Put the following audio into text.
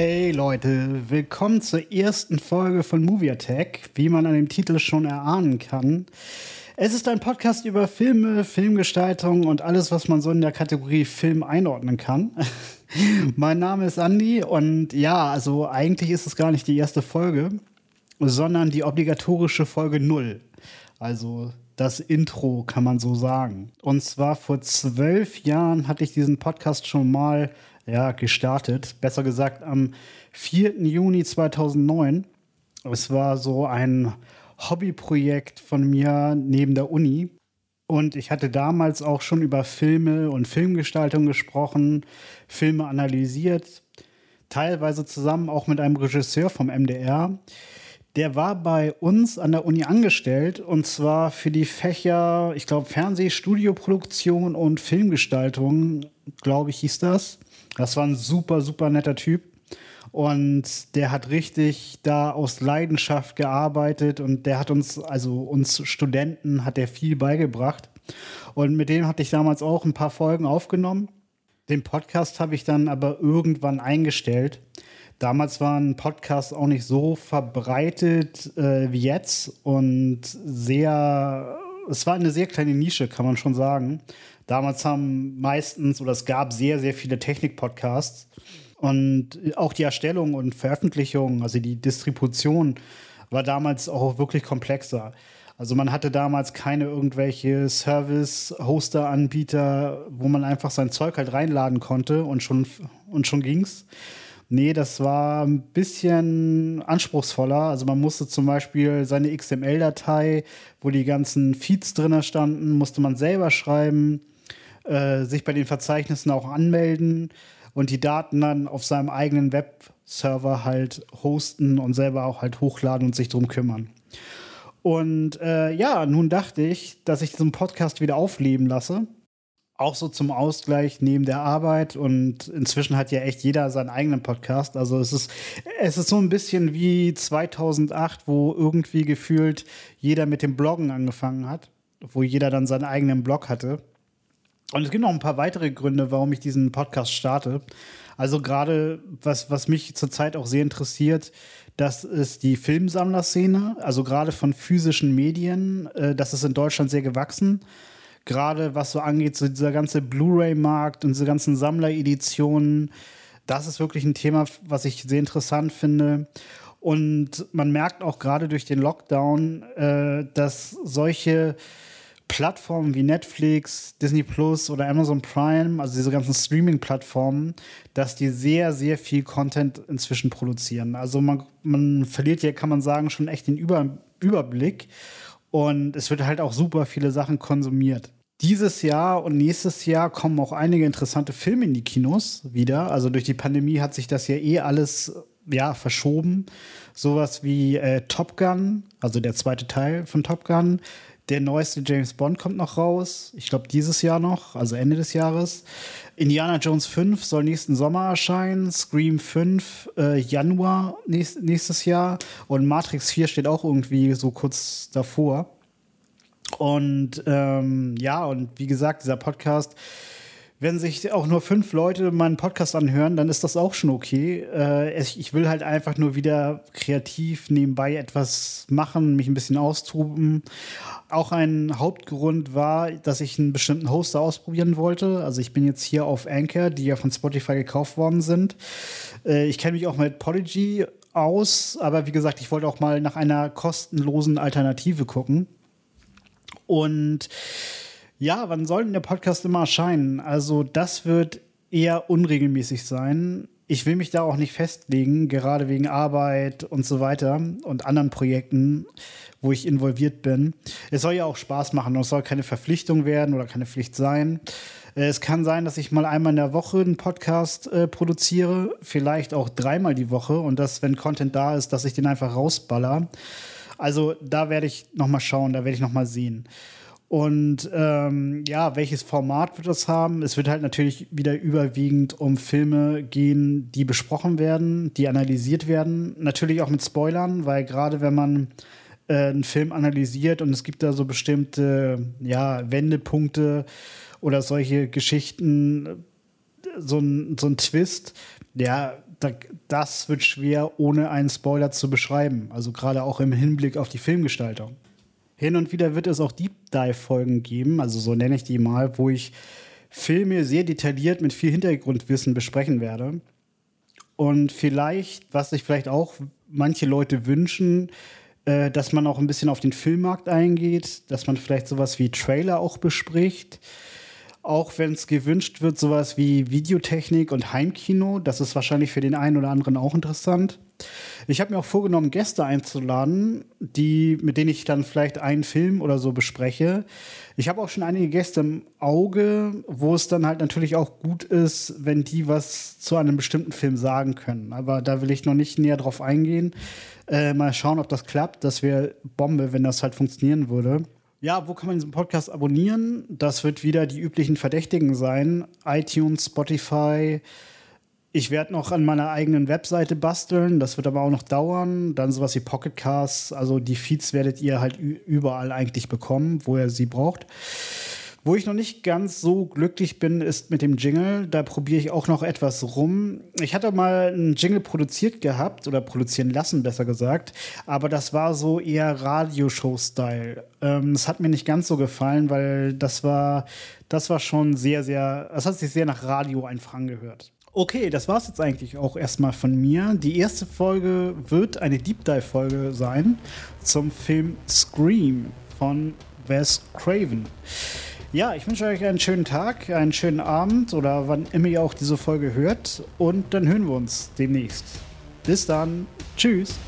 Hey Leute, willkommen zur ersten Folge von Movie Attack, wie man an dem Titel schon erahnen kann. Es ist ein Podcast über Filme, Filmgestaltung und alles, was man so in der Kategorie Film einordnen kann. mein Name ist Andy und ja, also eigentlich ist es gar nicht die erste Folge, sondern die obligatorische Folge 0. Also das Intro, kann man so sagen. Und zwar vor zwölf Jahren hatte ich diesen Podcast schon mal ja, gestartet. Besser gesagt am 4. Juni 2009. Es war so ein Hobbyprojekt von mir neben der Uni. Und ich hatte damals auch schon über Filme und Filmgestaltung gesprochen, Filme analysiert, teilweise zusammen auch mit einem Regisseur vom MDR. Der war bei uns an der Uni angestellt und zwar für die Fächer, ich glaube, Fernseh, Studioproduktion und Filmgestaltung, glaube ich, hieß das. Das war ein super, super netter Typ. Und der hat richtig da aus Leidenschaft gearbeitet und der hat uns, also uns Studenten, hat der viel beigebracht. Und mit dem hatte ich damals auch ein paar Folgen aufgenommen. Den Podcast habe ich dann aber irgendwann eingestellt. Damals waren Podcasts auch nicht so verbreitet äh, wie jetzt und sehr, es war eine sehr kleine Nische, kann man schon sagen. Damals haben meistens oder es gab sehr, sehr viele Technik-Podcasts und auch die Erstellung und Veröffentlichung, also die Distribution, war damals auch wirklich komplexer. Also man hatte damals keine irgendwelche Service-Hoster-Anbieter, wo man einfach sein Zeug halt reinladen konnte und schon, und schon ging's. Nee, das war ein bisschen anspruchsvoller. Also man musste zum Beispiel seine XML-Datei, wo die ganzen Feeds drin standen, musste man selber schreiben, äh, sich bei den Verzeichnissen auch anmelden und die Daten dann auf seinem eigenen Webserver halt hosten und selber auch halt hochladen und sich drum kümmern. Und äh, ja, nun dachte ich, dass ich diesen Podcast wieder aufleben lasse. Auch so zum Ausgleich neben der Arbeit. Und inzwischen hat ja echt jeder seinen eigenen Podcast. Also es ist, es ist so ein bisschen wie 2008, wo irgendwie gefühlt jeder mit dem Bloggen angefangen hat. Wo jeder dann seinen eigenen Blog hatte. Und es gibt noch ein paar weitere Gründe, warum ich diesen Podcast starte. Also gerade, was, was mich zurzeit auch sehr interessiert, das ist die Filmsammlerszene, also gerade von physischen Medien. Äh, das ist in Deutschland sehr gewachsen. Gerade was so angeht, so dieser ganze Blu-ray-Markt und diese ganzen Sammlereditionen, das ist wirklich ein Thema, was ich sehr interessant finde. Und man merkt auch gerade durch den Lockdown, äh, dass solche Plattformen wie Netflix, Disney Plus oder Amazon Prime, also diese ganzen Streaming-Plattformen, dass die sehr, sehr viel Content inzwischen produzieren. Also man, man verliert ja, kann man sagen, schon echt den Über Überblick. Und es wird halt auch super viele Sachen konsumiert. Dieses Jahr und nächstes Jahr kommen auch einige interessante Filme in die Kinos wieder. Also durch die Pandemie hat sich das ja eh alles ja, verschoben. Sowas wie äh, Top Gun, also der zweite Teil von Top Gun, der neueste James Bond kommt noch raus. Ich glaube, dieses Jahr noch, also Ende des Jahres. Indiana Jones 5 soll nächsten Sommer erscheinen. Scream 5 äh, Januar nächst, nächstes Jahr. Und Matrix 4 steht auch irgendwie so kurz davor. Und ähm, ja, und wie gesagt, dieser Podcast wenn sich auch nur fünf Leute meinen Podcast anhören, dann ist das auch schon okay. Äh, ich will halt einfach nur wieder kreativ nebenbei etwas machen, mich ein bisschen austoben. Auch ein Hauptgrund war, dass ich einen bestimmten Hoster ausprobieren wollte. Also ich bin jetzt hier auf Anchor, die ja von Spotify gekauft worden sind. Äh, ich kenne mich auch mit Podigy aus, aber wie gesagt, ich wollte auch mal nach einer kostenlosen Alternative gucken. Und ja, wann soll denn der Podcast immer erscheinen? Also, das wird eher unregelmäßig sein. Ich will mich da auch nicht festlegen, gerade wegen Arbeit und so weiter und anderen Projekten, wo ich involviert bin. Es soll ja auch Spaß machen und es soll keine Verpflichtung werden oder keine Pflicht sein. Äh, es kann sein, dass ich mal einmal in der Woche einen Podcast äh, produziere, vielleicht auch dreimal die Woche und dass, wenn Content da ist, dass ich den einfach rausballer. Also da werde ich noch mal schauen, da werde ich noch mal sehen. Und ähm, ja, welches Format wird das haben? Es wird halt natürlich wieder überwiegend um Filme gehen, die besprochen werden, die analysiert werden. Natürlich auch mit Spoilern, weil gerade wenn man äh, einen Film analysiert und es gibt da so bestimmte ja, Wendepunkte oder solche Geschichten, so ein, so ein Twist, ja, das wird schwer, ohne einen Spoiler zu beschreiben. Also gerade auch im Hinblick auf die Filmgestaltung. Hin und wieder wird es auch Deep Dive-Folgen geben, also so nenne ich die mal, wo ich Filme sehr detailliert mit viel Hintergrundwissen besprechen werde. Und vielleicht, was sich vielleicht auch manche Leute wünschen, äh, dass man auch ein bisschen auf den Filmmarkt eingeht, dass man vielleicht sowas wie Trailer auch bespricht auch wenn es gewünscht wird, sowas wie Videotechnik und Heimkino. Das ist wahrscheinlich für den einen oder anderen auch interessant. Ich habe mir auch vorgenommen, Gäste einzuladen, die, mit denen ich dann vielleicht einen Film oder so bespreche. Ich habe auch schon einige Gäste im Auge, wo es dann halt natürlich auch gut ist, wenn die was zu einem bestimmten Film sagen können. Aber da will ich noch nicht näher drauf eingehen. Äh, mal schauen, ob das klappt. Das wäre Bombe, wenn das halt funktionieren würde. Ja, wo kann man diesen Podcast abonnieren? Das wird wieder die üblichen Verdächtigen sein. iTunes, Spotify. Ich werde noch an meiner eigenen Webseite basteln. Das wird aber auch noch dauern. Dann sowas wie Pocketcasts. Also die Feeds werdet ihr halt überall eigentlich bekommen, wo ihr sie braucht. Wo ich noch nicht ganz so glücklich bin, ist mit dem Jingle. Da probiere ich auch noch etwas rum. Ich hatte mal einen Jingle produziert gehabt oder produzieren lassen, besser gesagt. Aber das war so eher Radioshow-Style. Ähm, das hat mir nicht ganz so gefallen, weil das war, das war schon sehr, sehr, das hat sich sehr nach Radio einfach angehört. Okay, das war es jetzt eigentlich auch erstmal von mir. Die erste Folge wird eine Deep Dive-Folge sein zum Film Scream von Wes Craven. Ja, ich wünsche euch einen schönen Tag, einen schönen Abend oder wann immer ihr auch diese Folge hört. Und dann hören wir uns demnächst. Bis dann. Tschüss.